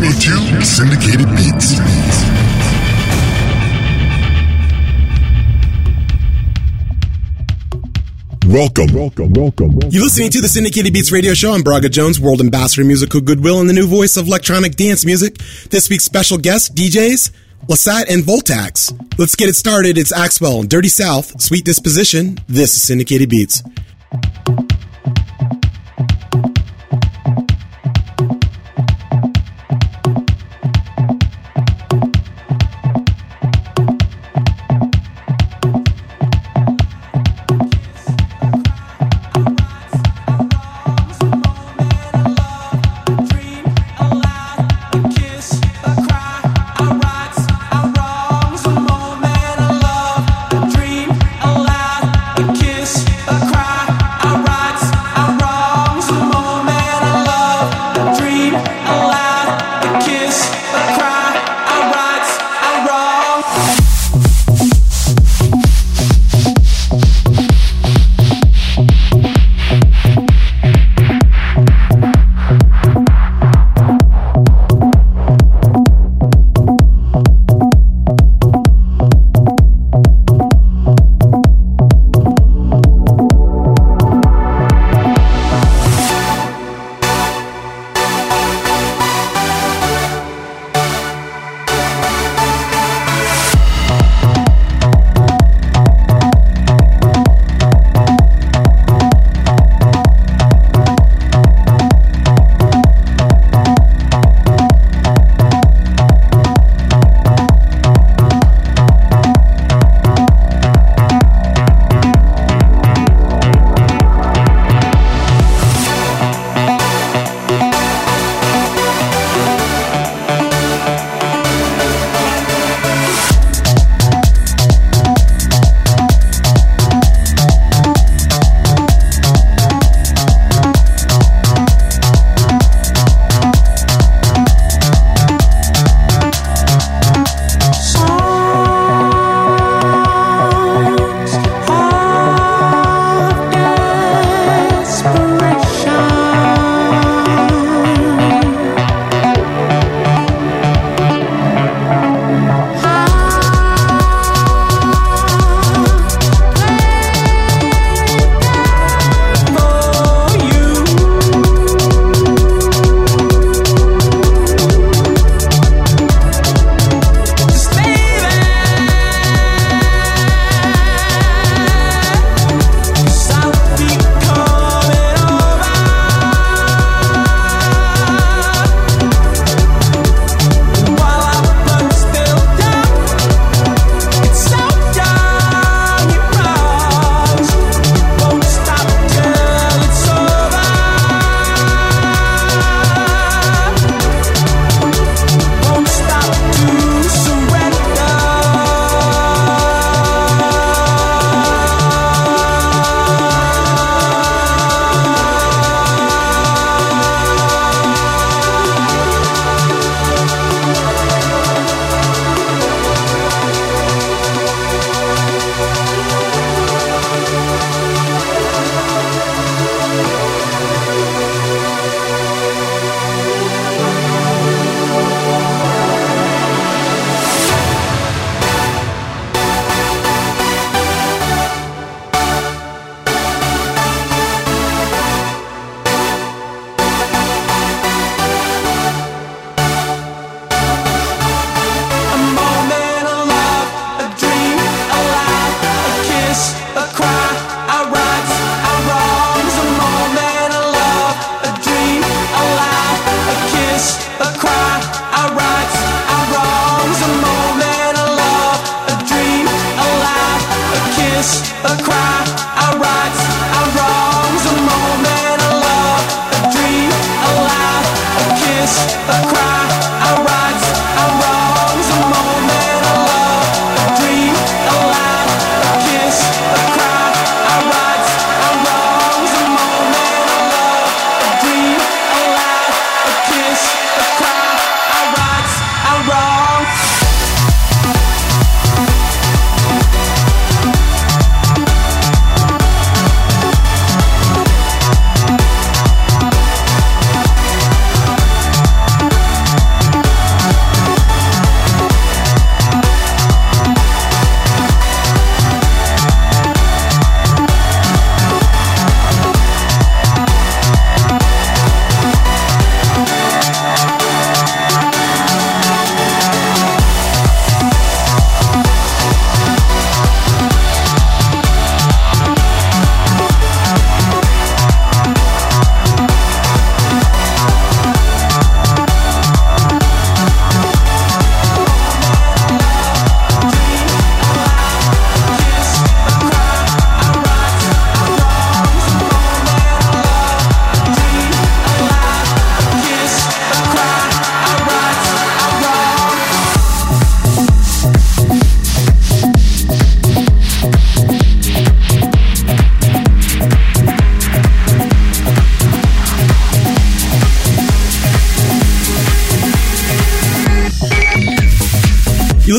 listening to Syndicated Beats. Welcome. Welcome. Welcome. You're listening to the Syndicated Beats radio show. I'm Braga Jones, World Ambassador of Musical Goodwill, and the new voice of electronic dance music. This week's special guests, DJs, Lasat and Voltax. Let's get it started. It's Axwell, and Dirty South, Sweet Disposition. This is Syndicated Beats.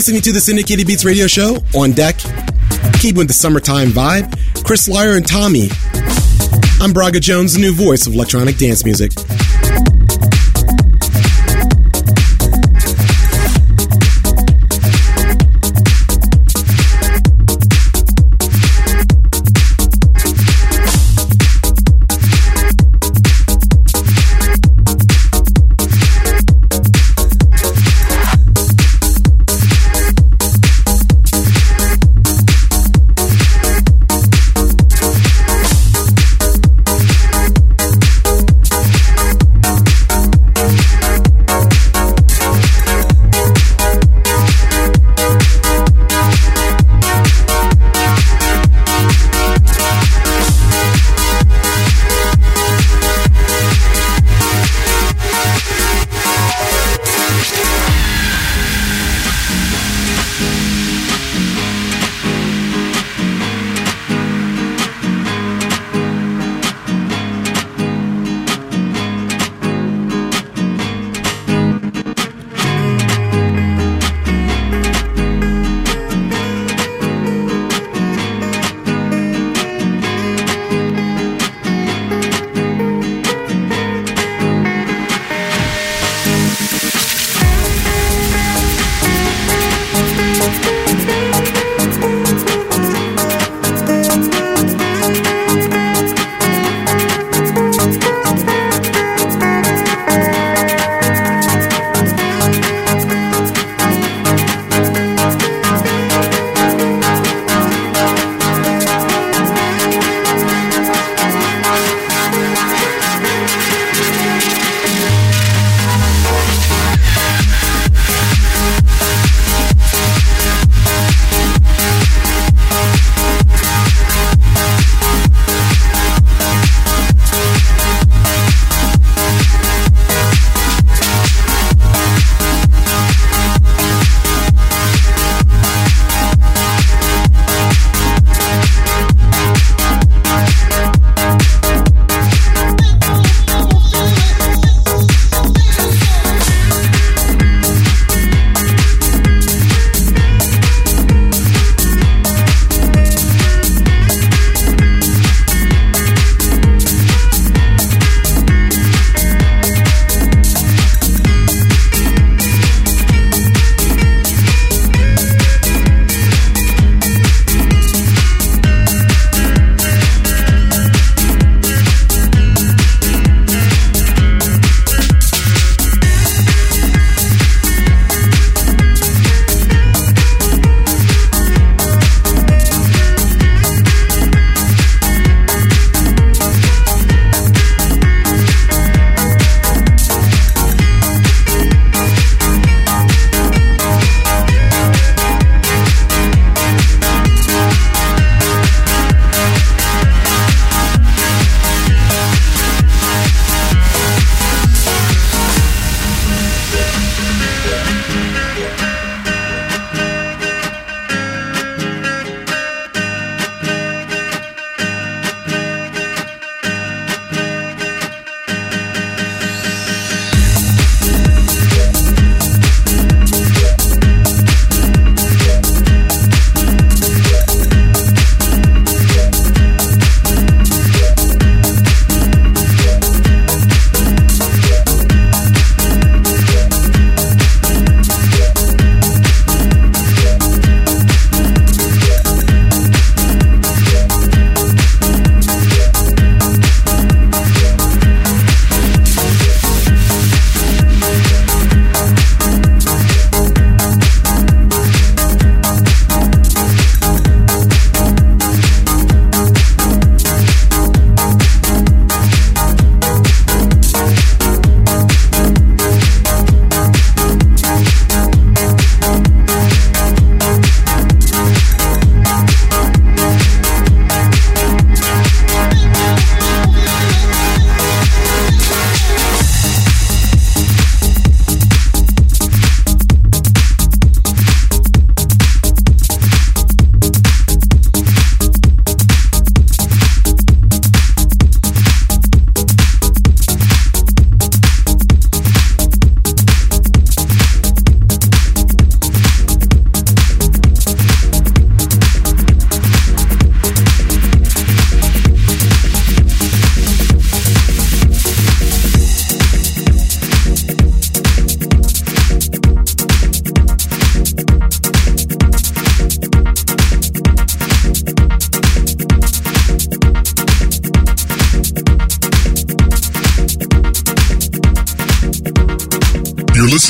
Listening to the Syndicated Beats radio show on deck. Keep with the summertime vibe. Chris Lyer and Tommy. I'm Braga Jones, the new voice of electronic dance music.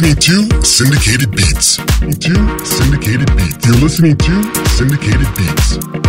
Listening to Syndicated Beats. To Syndicated Beats. You're listening to Syndicated Beats.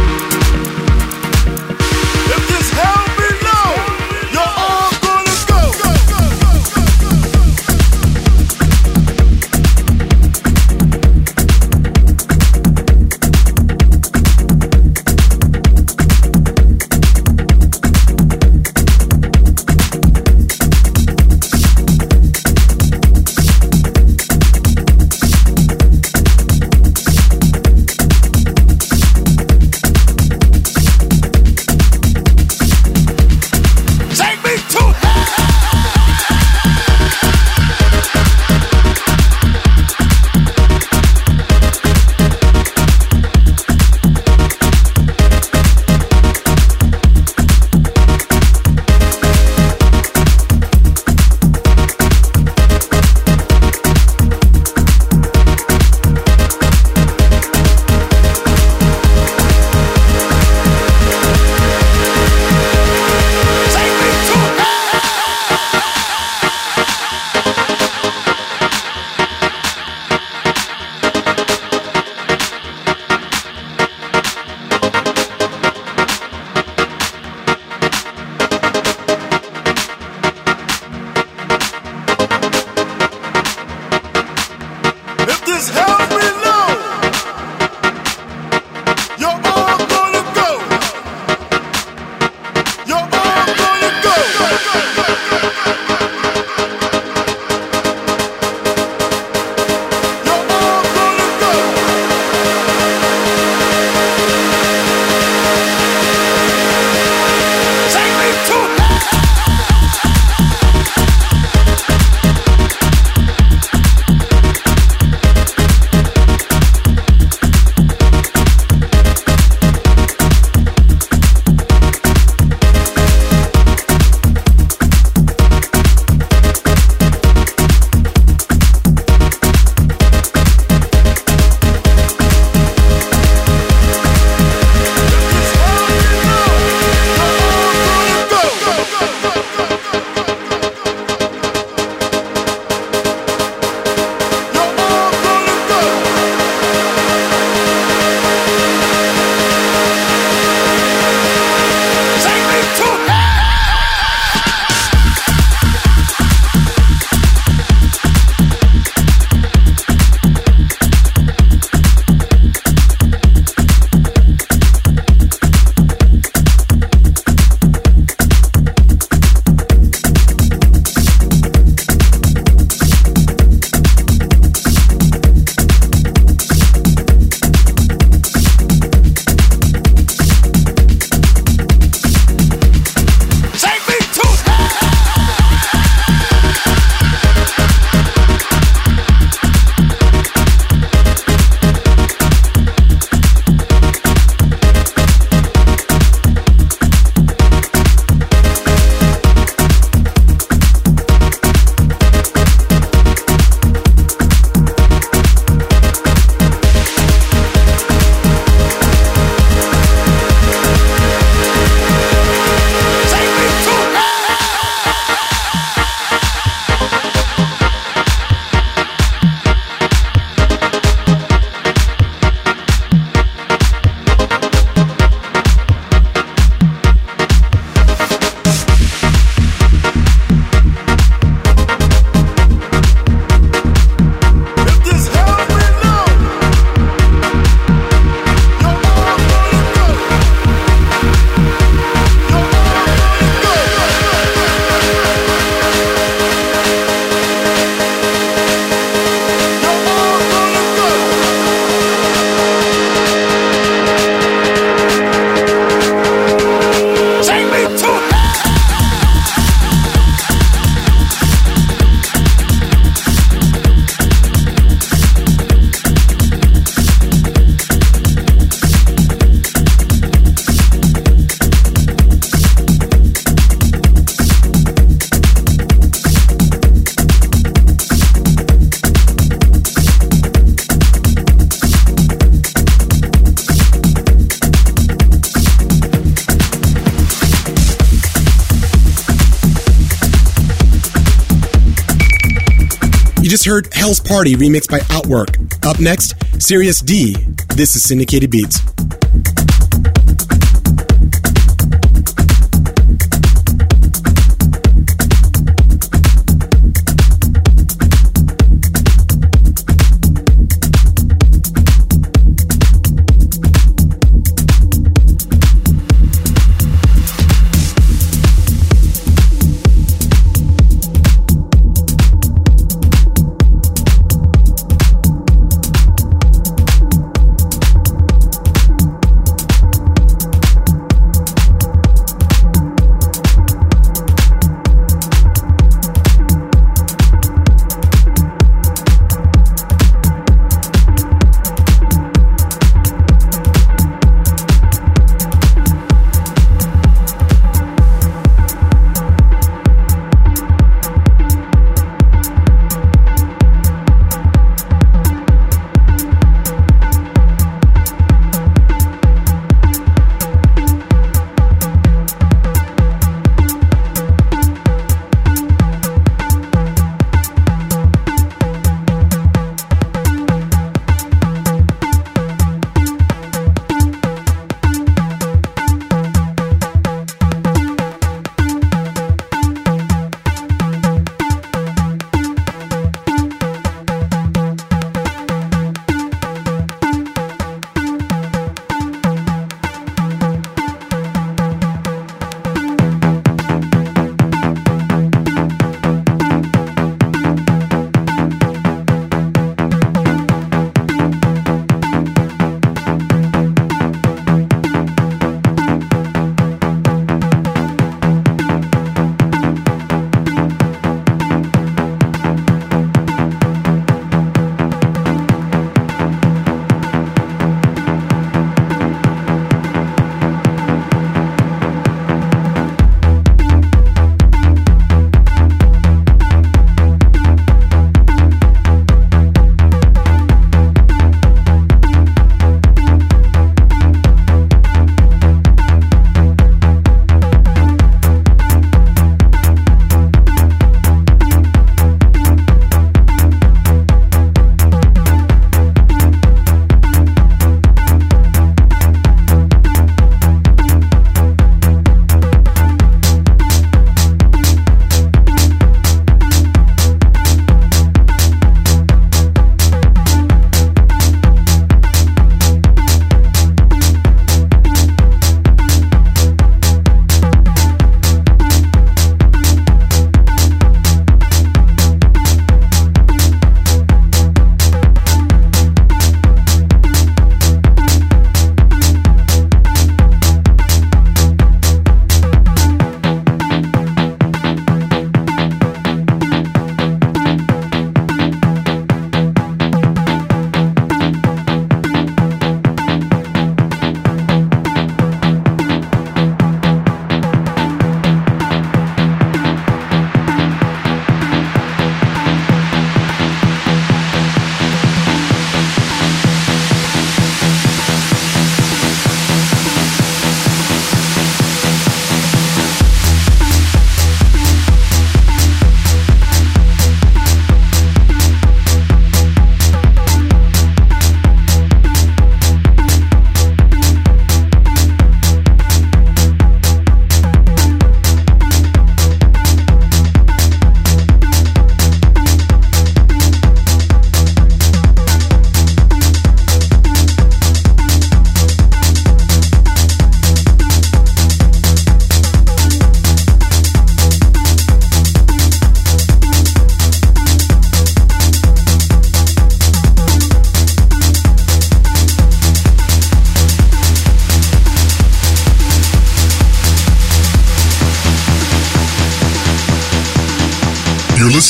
Just heard Hell's Party remixed by Outwork. Up next, Serious D. This is Syndicated Beats.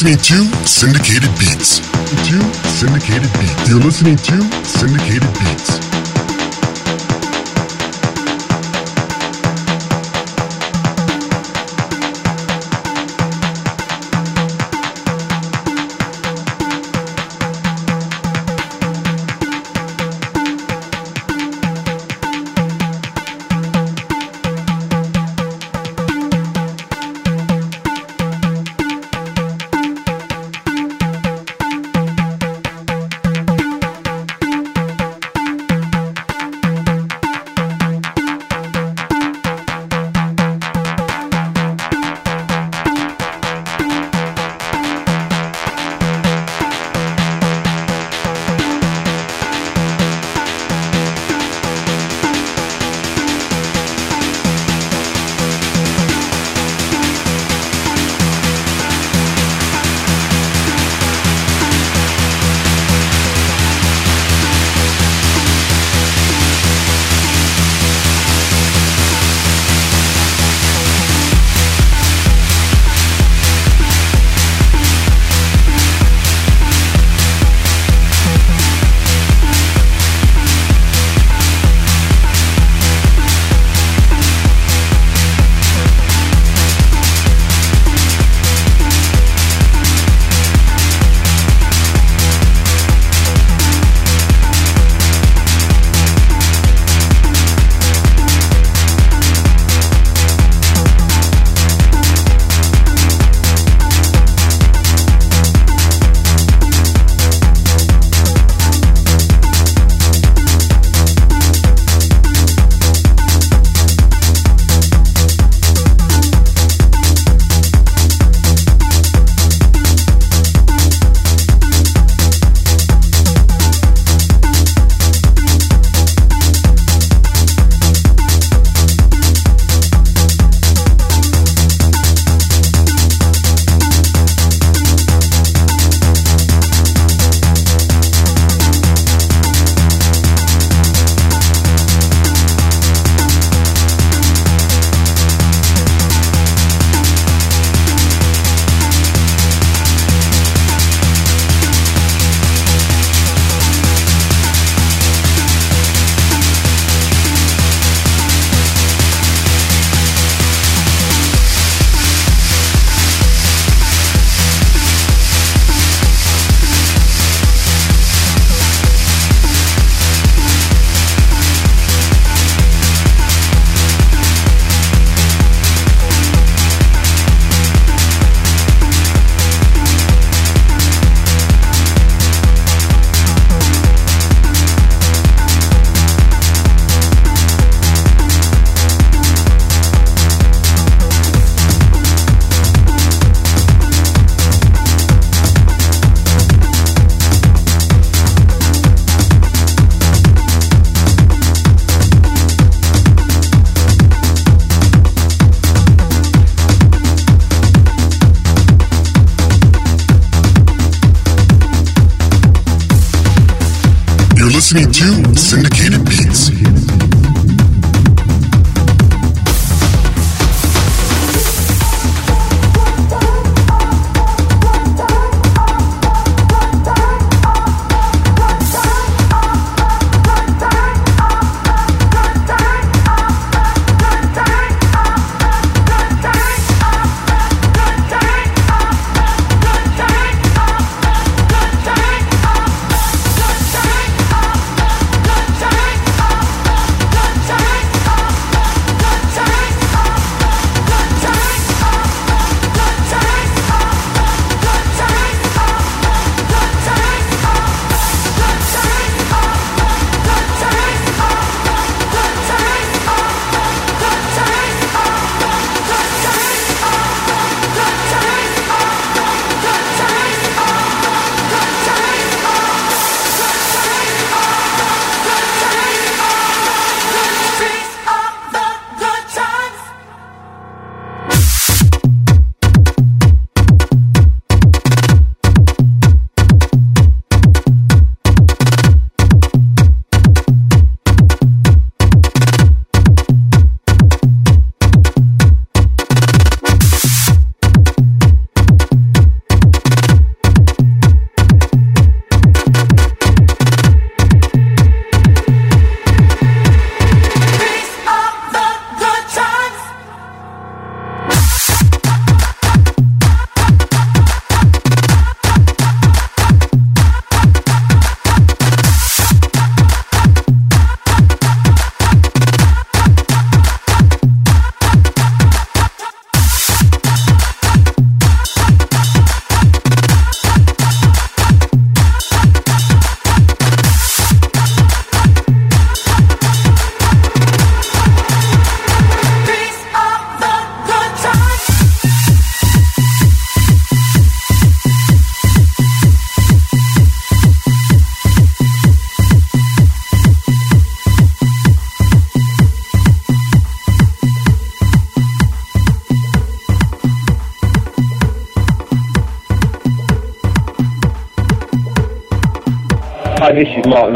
Listening to Syndicated Beats. To Syndicated Beats. You're listening to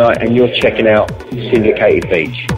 Knight, and you're checking out Syndicated Beats.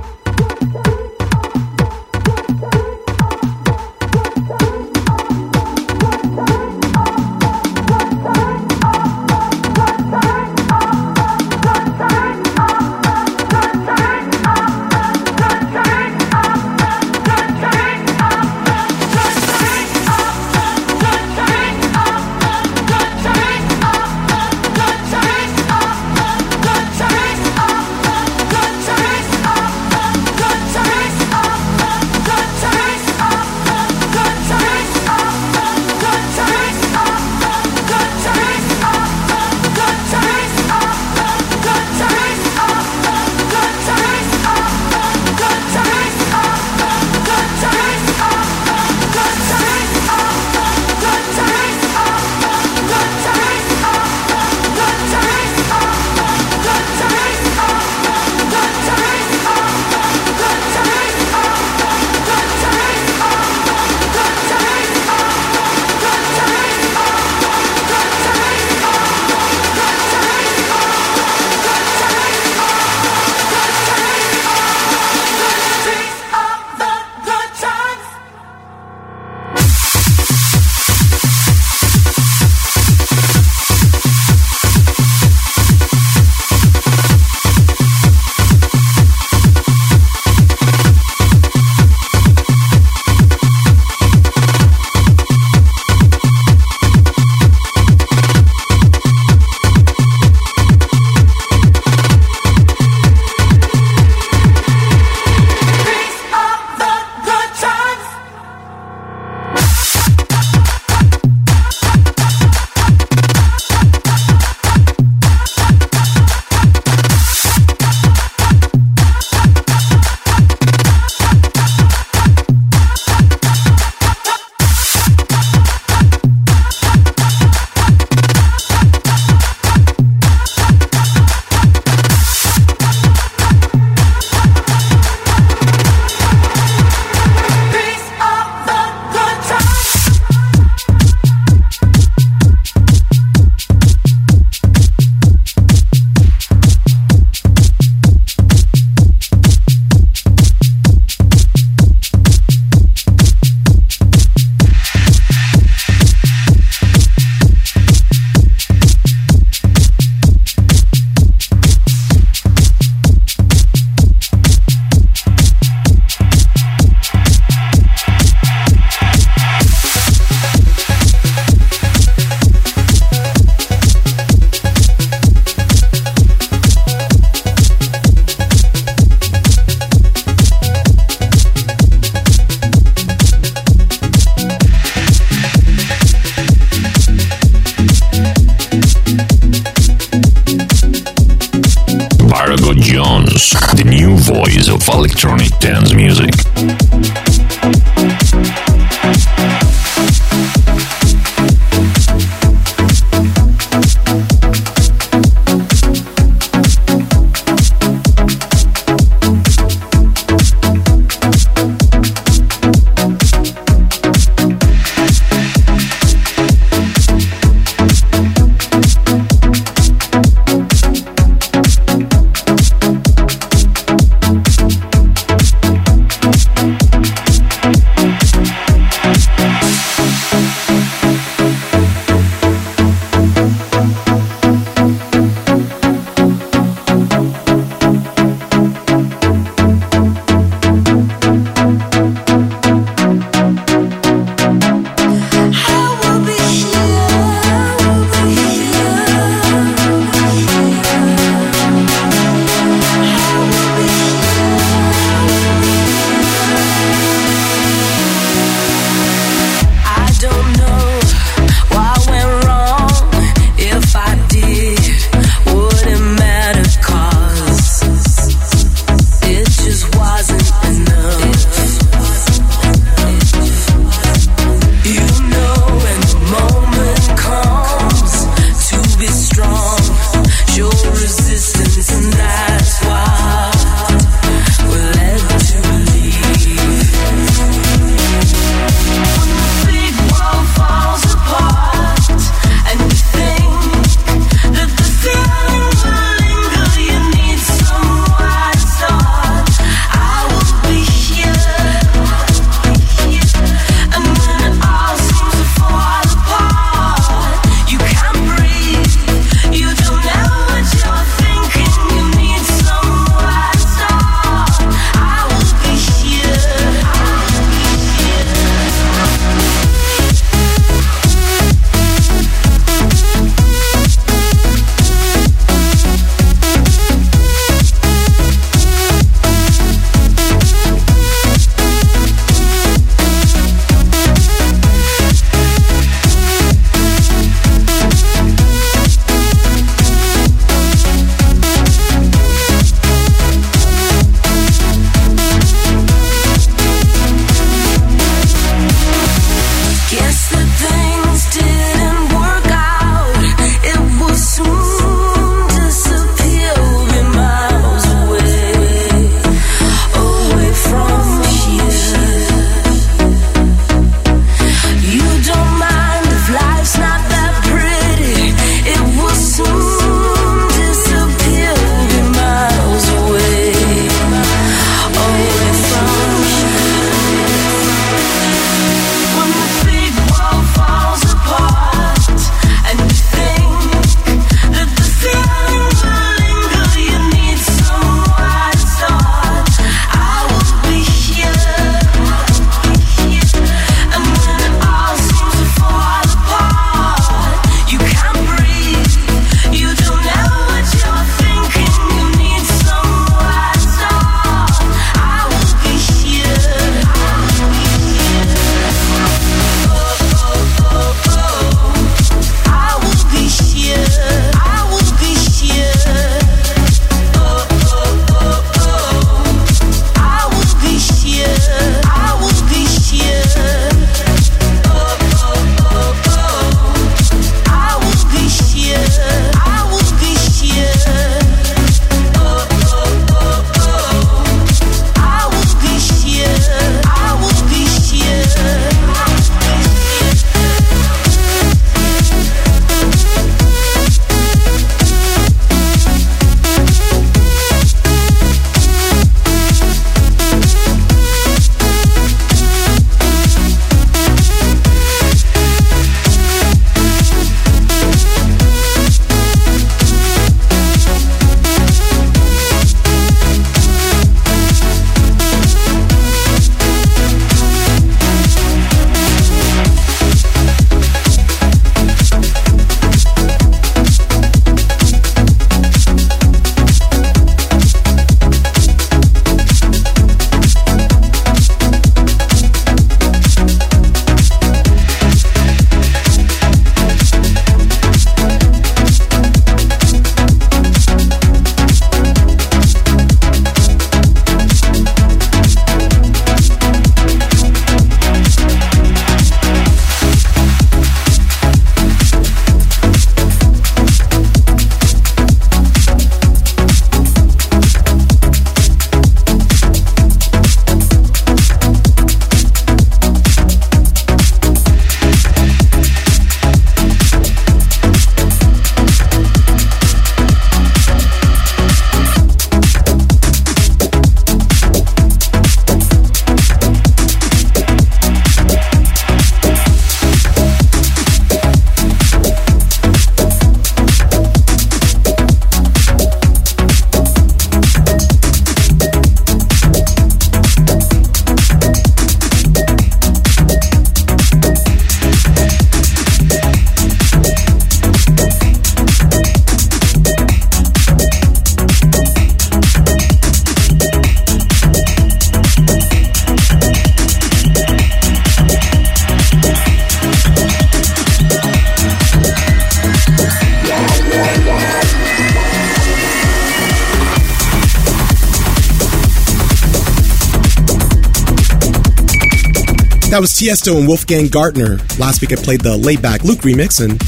Tiesto and Wolfgang Gartner. Last week I played the Laid Back Luke remix and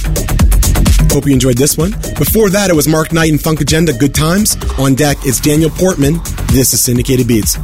hope you enjoyed this one. Before that, it was Mark Knight and Funkagenda, Good Times. On deck, it's Daniel Portman. This is Syndicated Beats.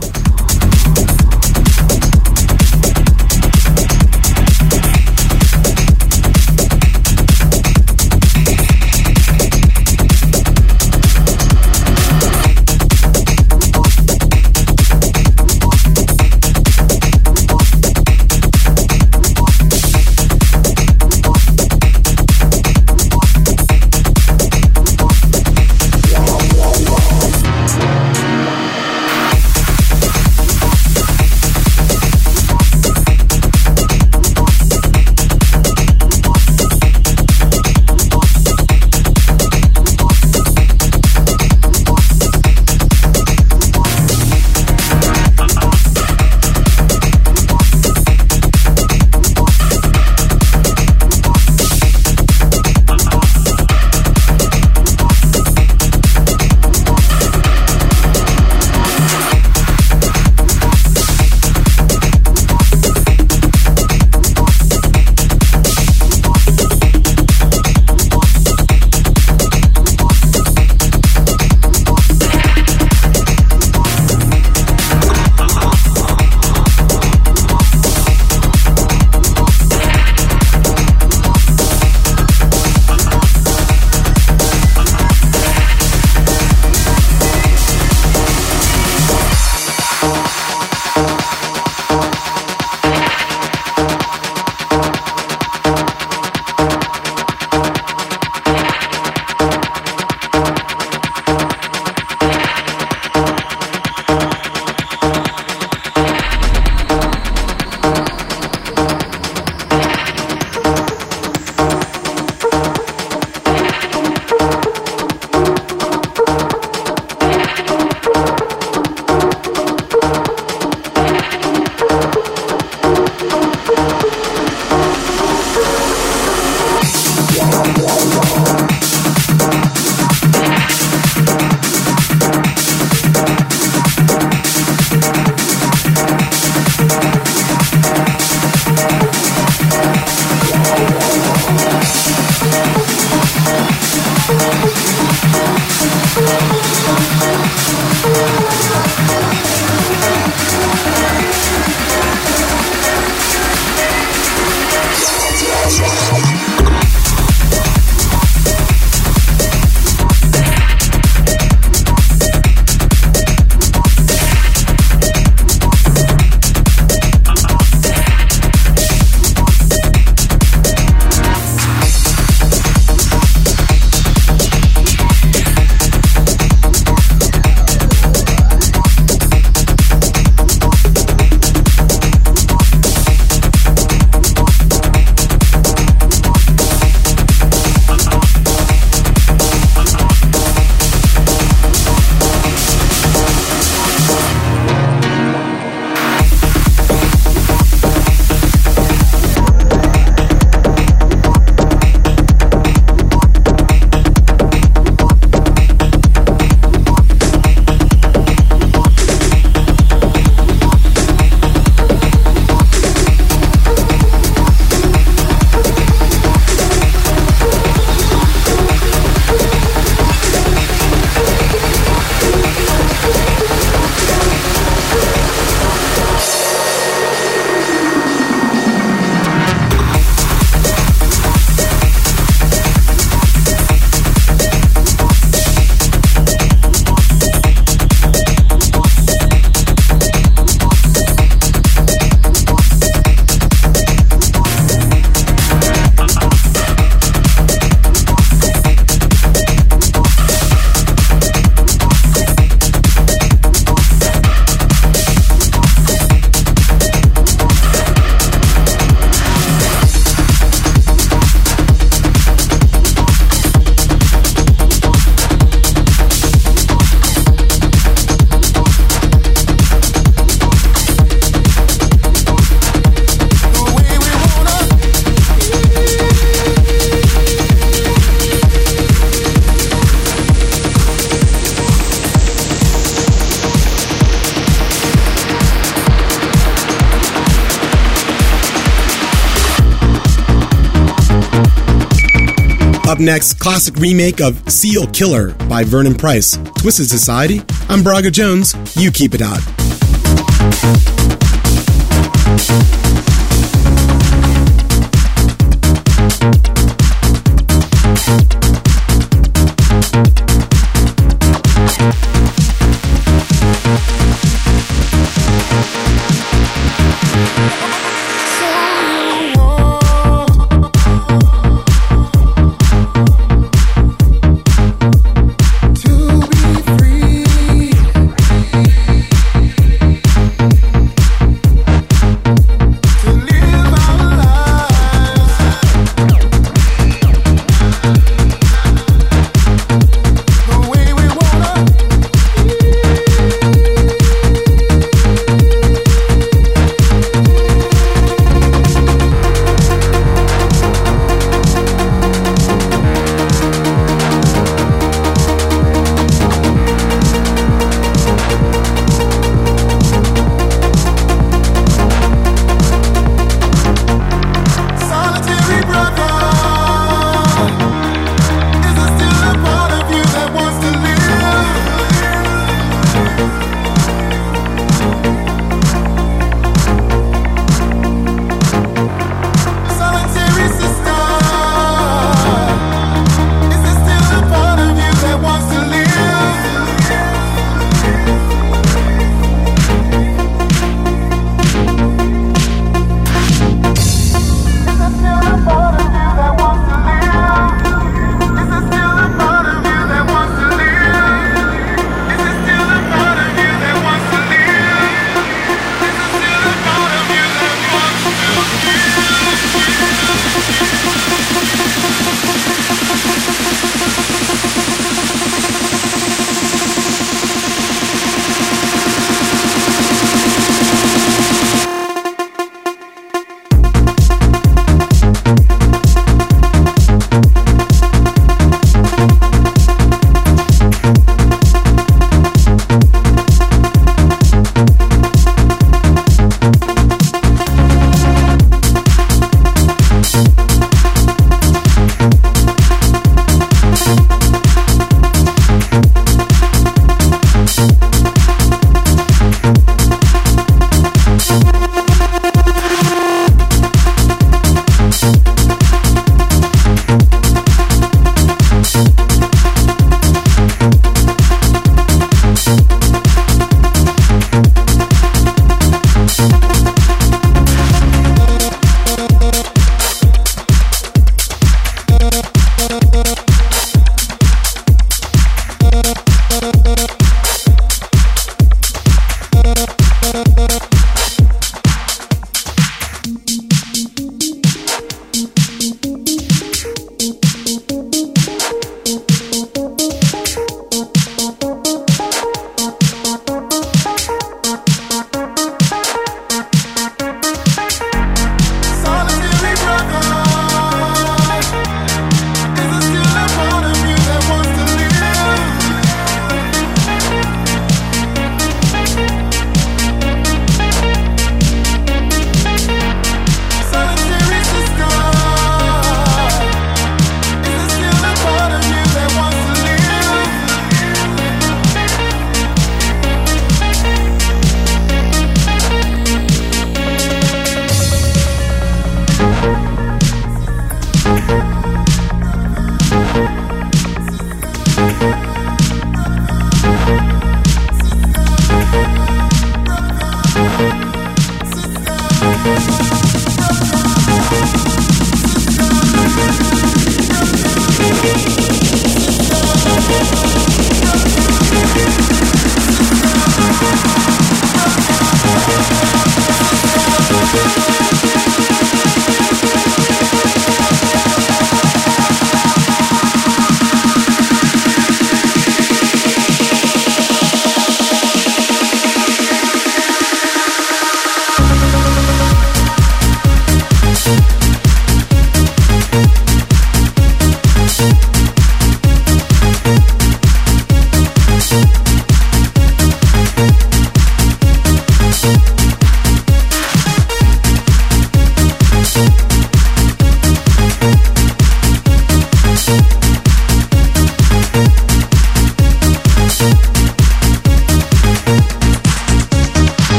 Up next, classic remake of Seal Killer by Vernon Price. Twisted Society. I'm Braga Jones. You keep it out.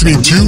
Listening to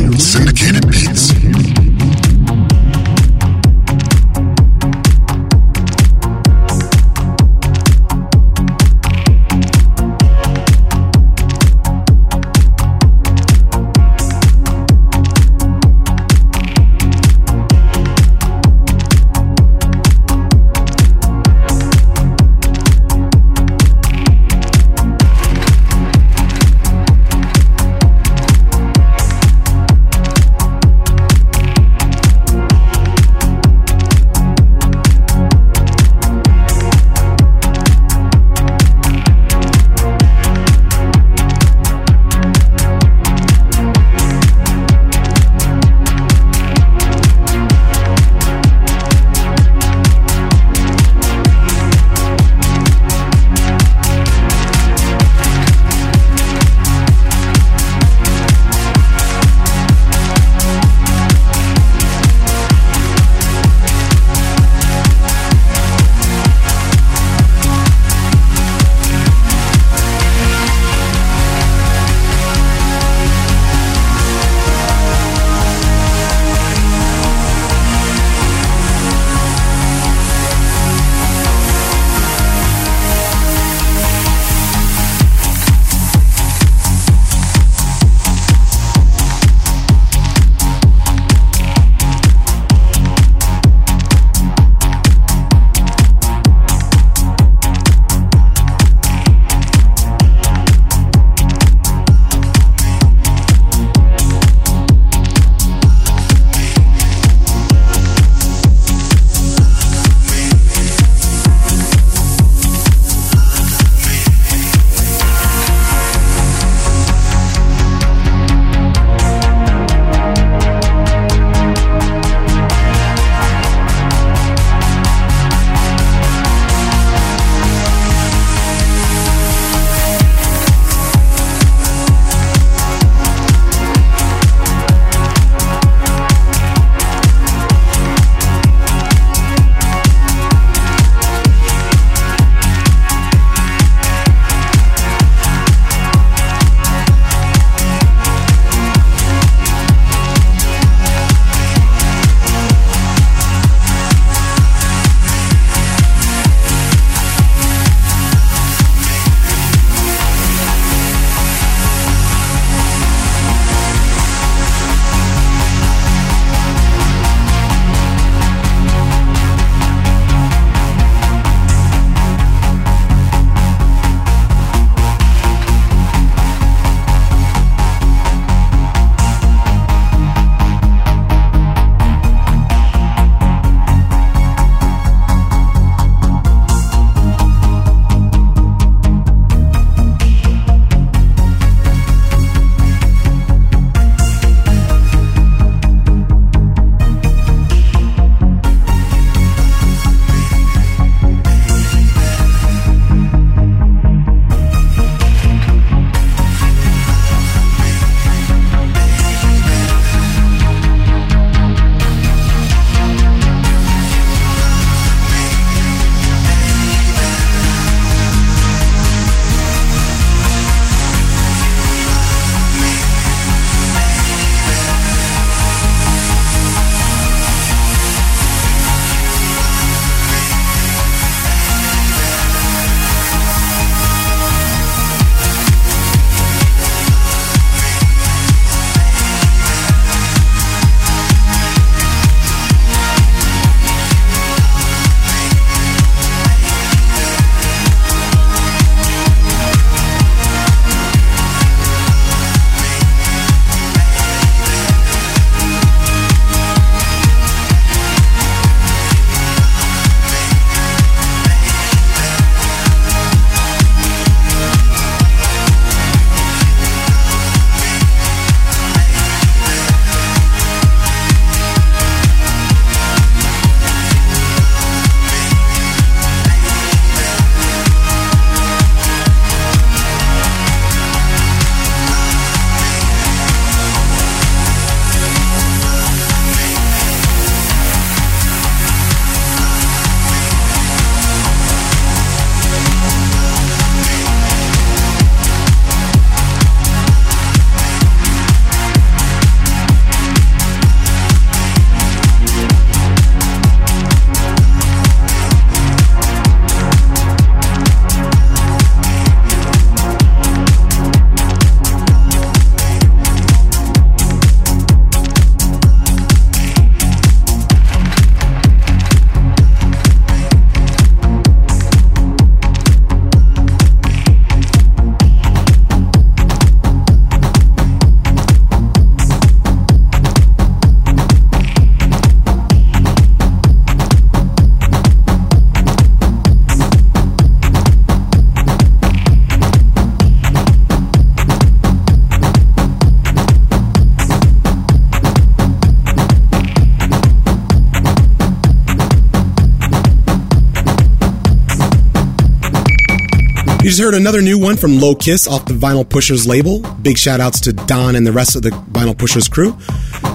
heard another new one from Low Kiss off the Vinyl Pushers label. Big shout outs to Don and the rest of the Vinyl Pushers crew.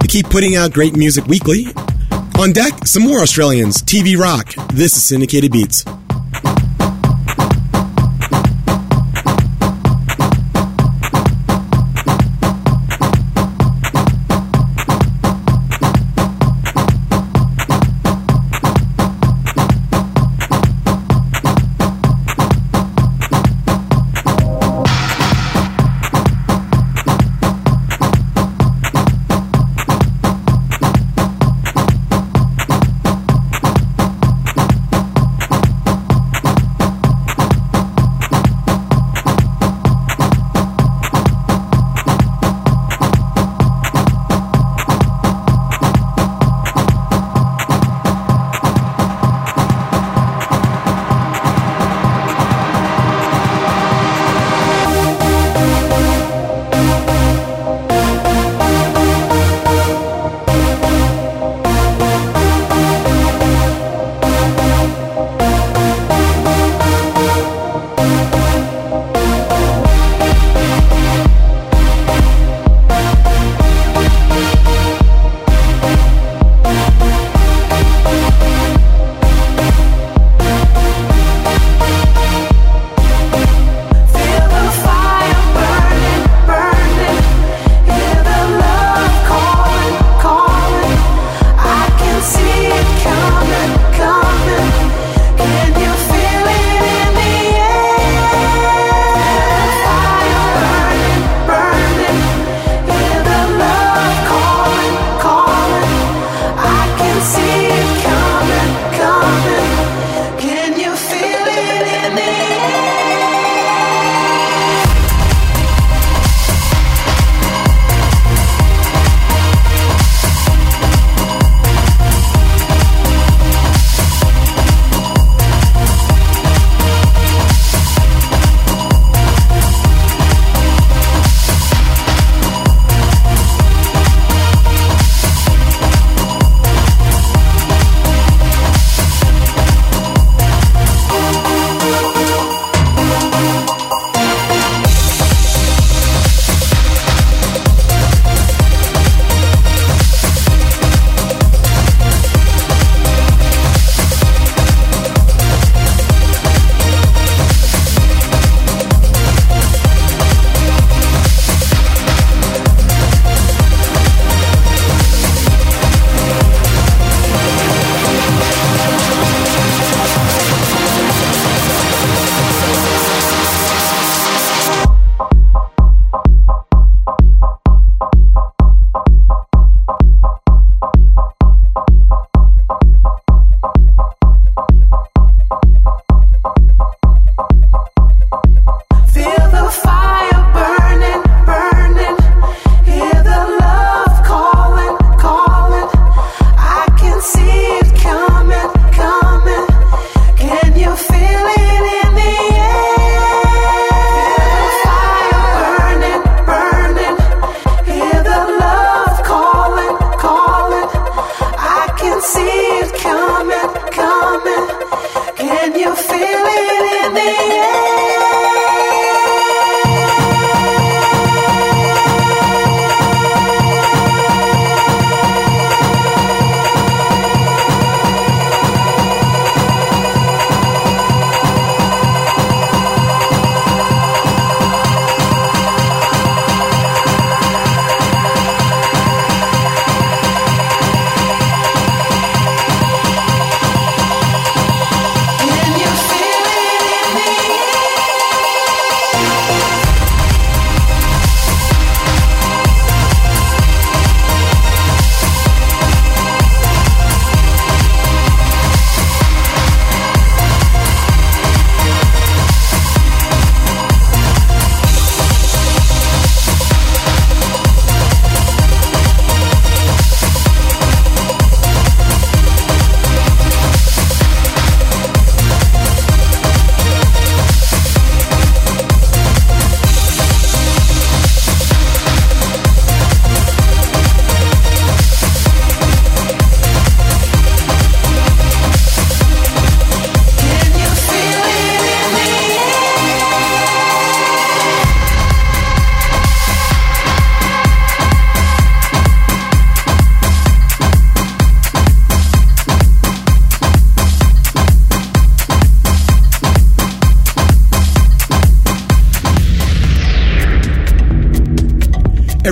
They keep putting out great music weekly. On deck, some more Australians, TV Rock. This is Syndicated Beats.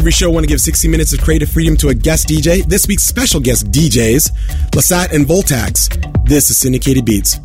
Every show, I want to give 60 minutes of creative freedom to a guest DJ. This week's special guest DJs, Lasat and Voltax. This is Syndicated Beats.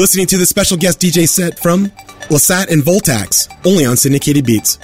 You're listening to the special guest DJ set from Lasat and Voltax, only on Syndicated Beats.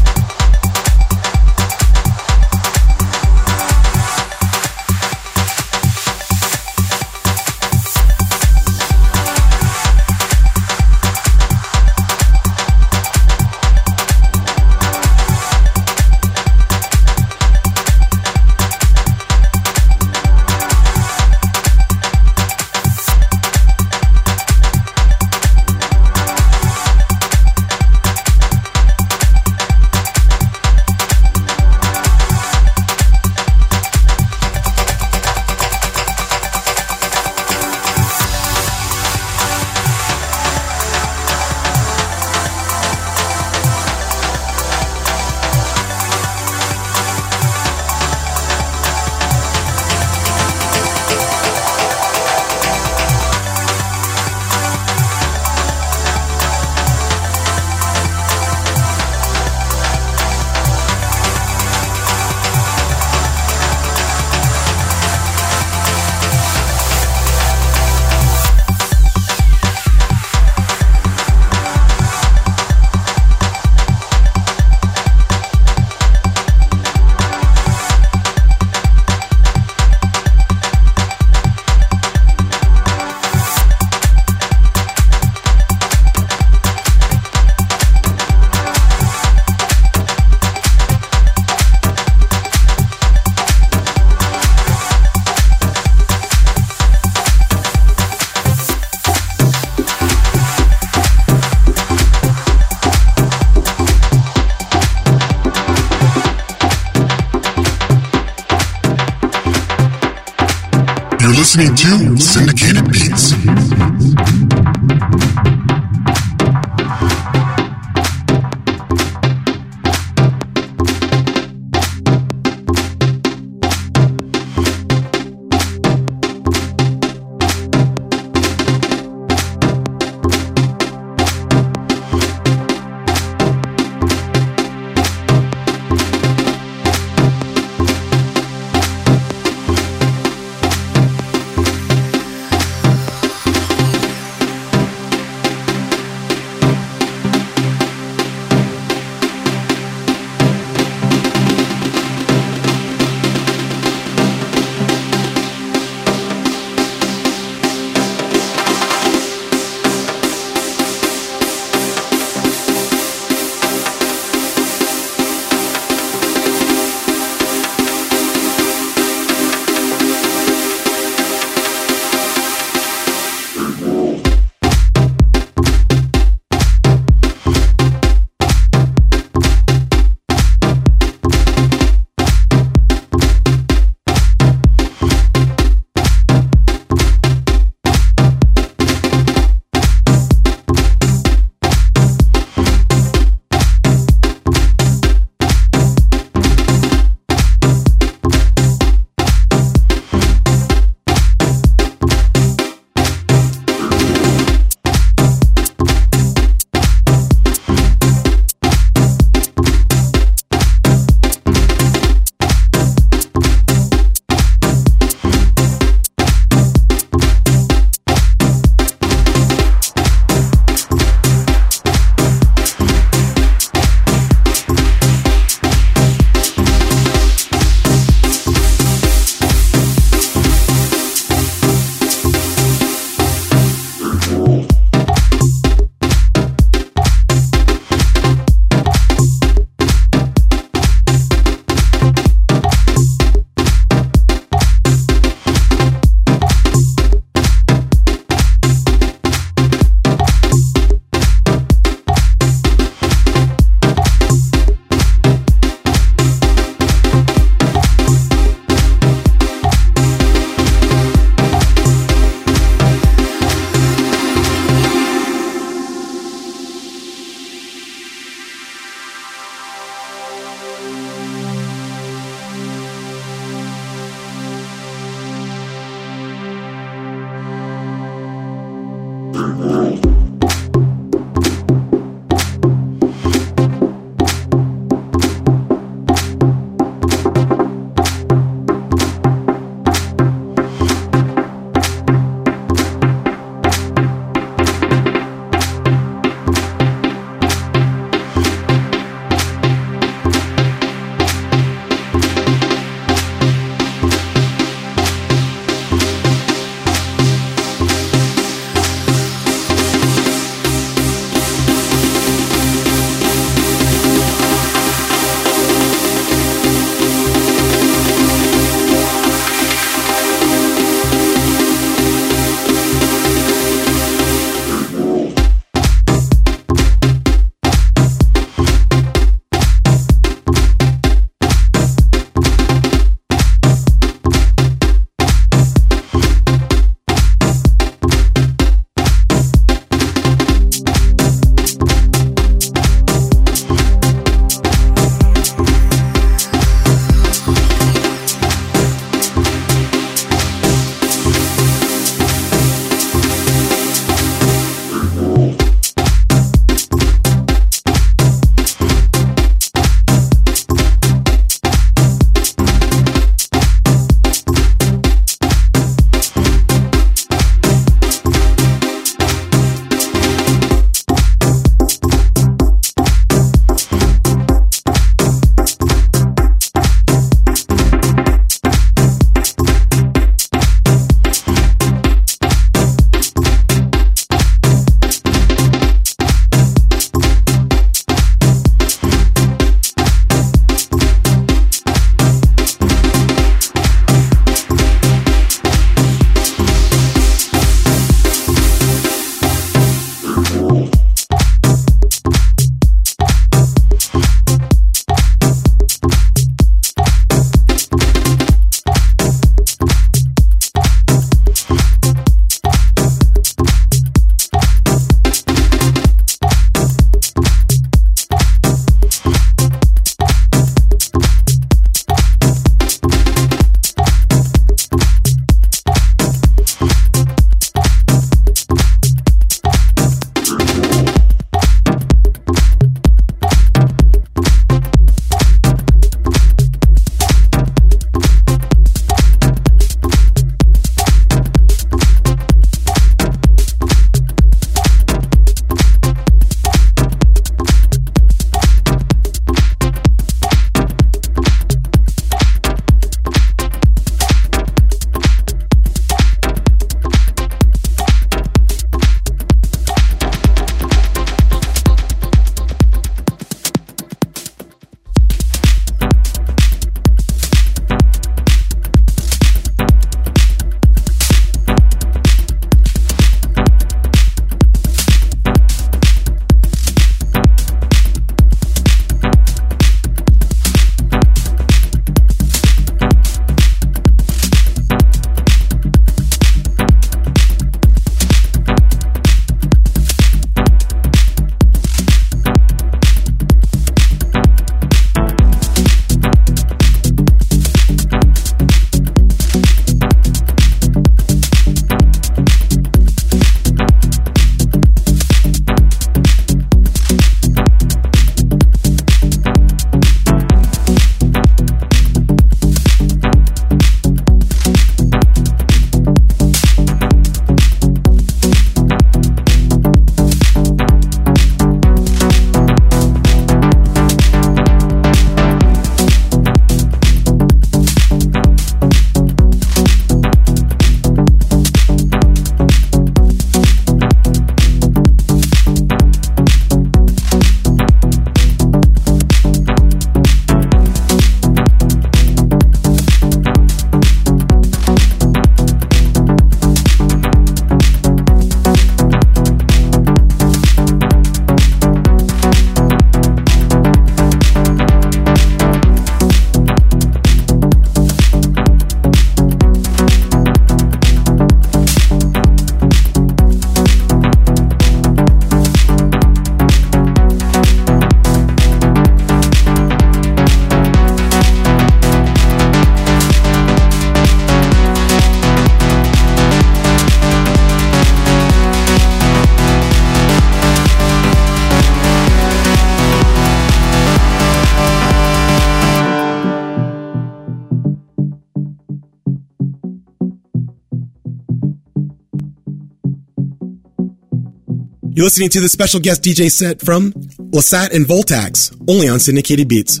You're listening to the special guest DJ set from Lasat and Voltax, only on Syndicated Beats.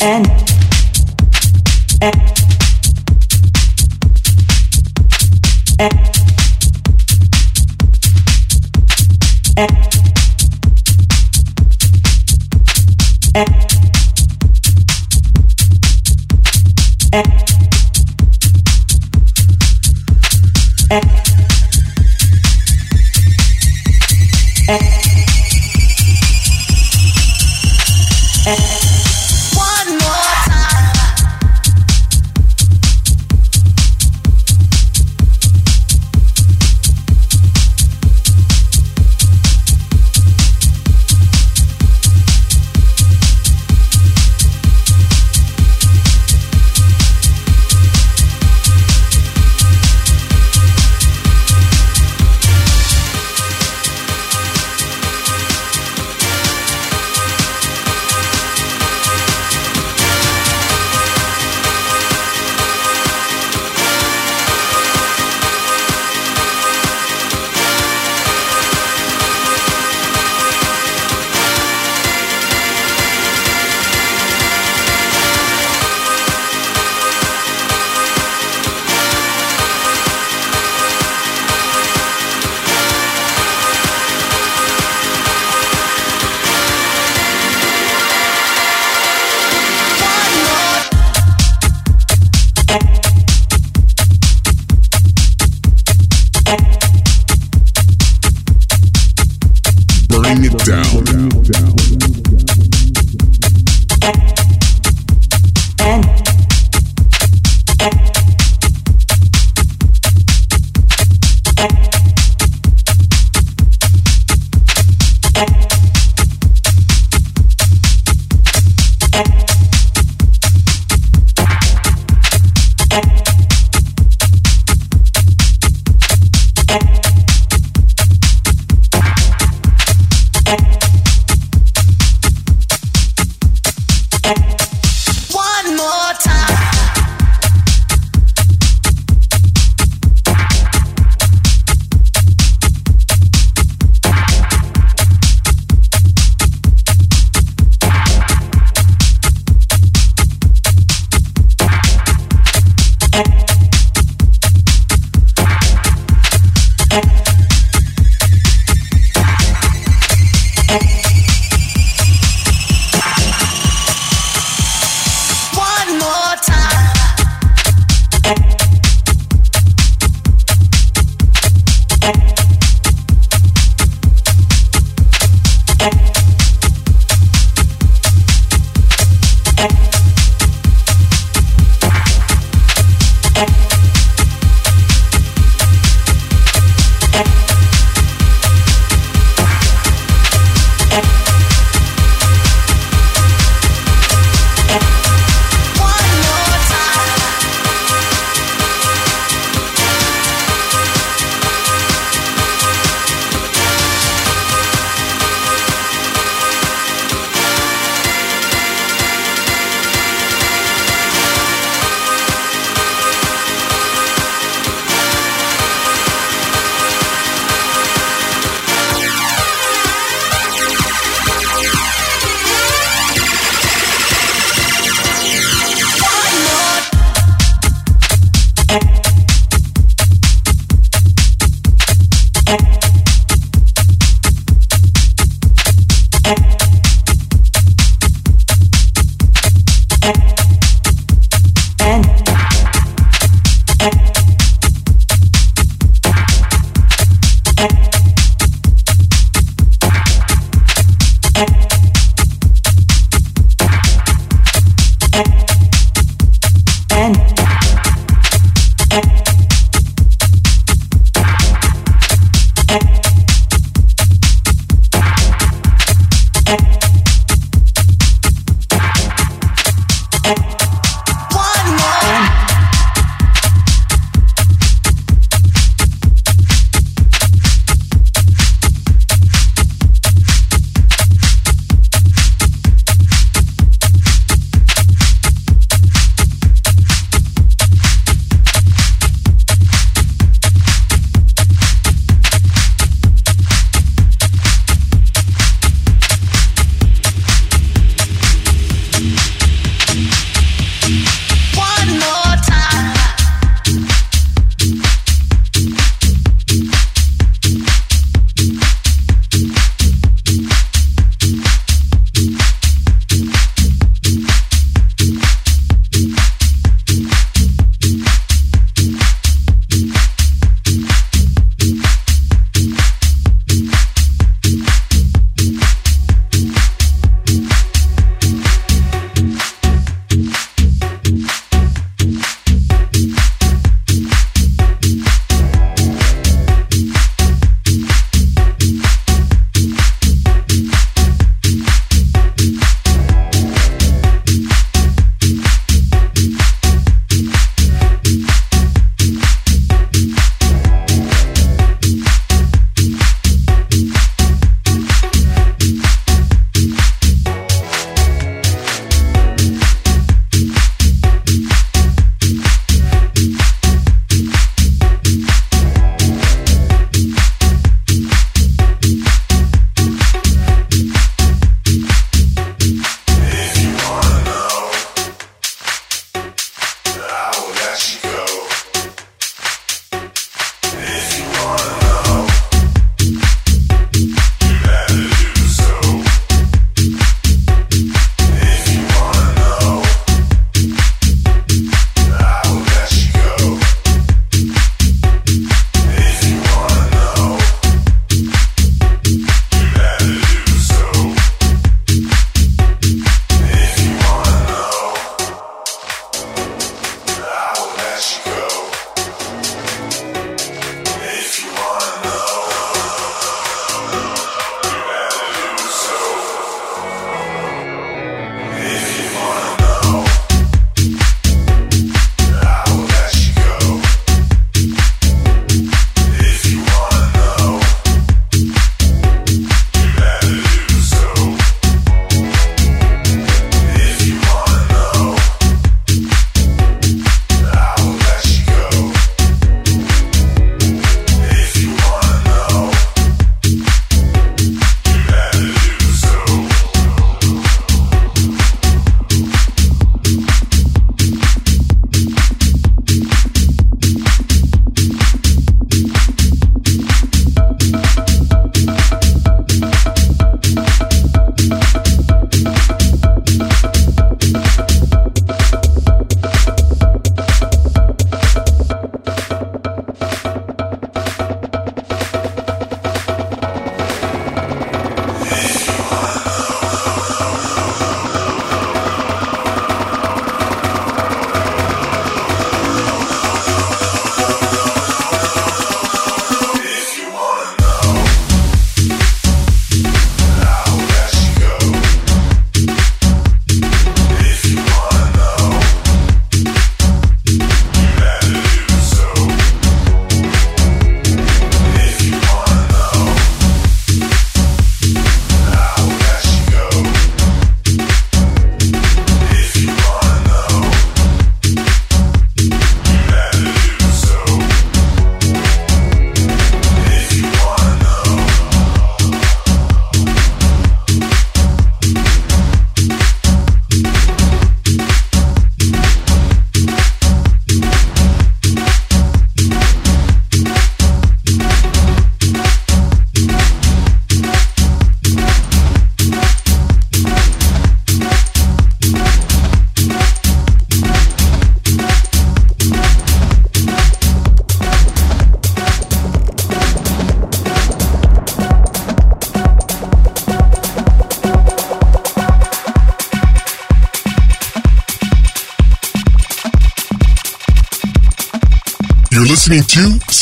and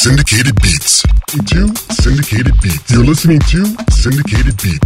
Syndicated Beats. To Syndicated Beats. You're listening to Syndicated Beats.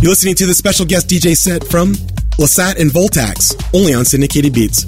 You're listening to the special guest DJ set from Lasat and Voltax, only on Syndicated Beats.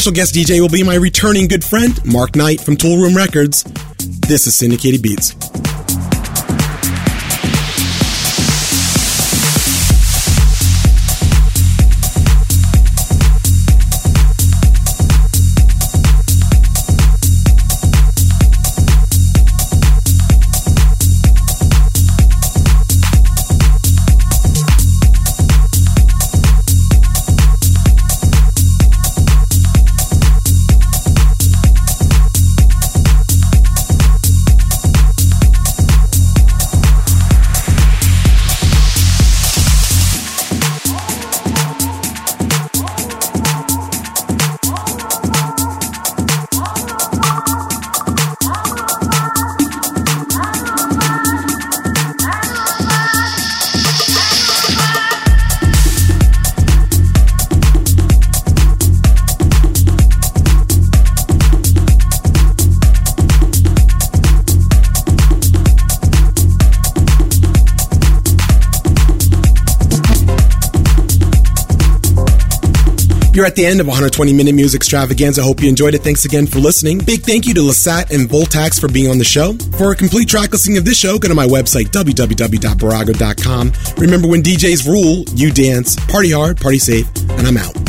Special guest DJ will be my returning good friend, Mark Knight from Toolroom Records. This is Syndicated Beats. You're at the end of 120 minute music extravaganza. Hope you enjoyed it. Thanks again for listening. Big thank you to Lasat and Voltax for being on the show. For a complete track listing of this show, go to my website, www.barago.com. Remember when DJs rule, you dance, party hard, party safe, and I'm out.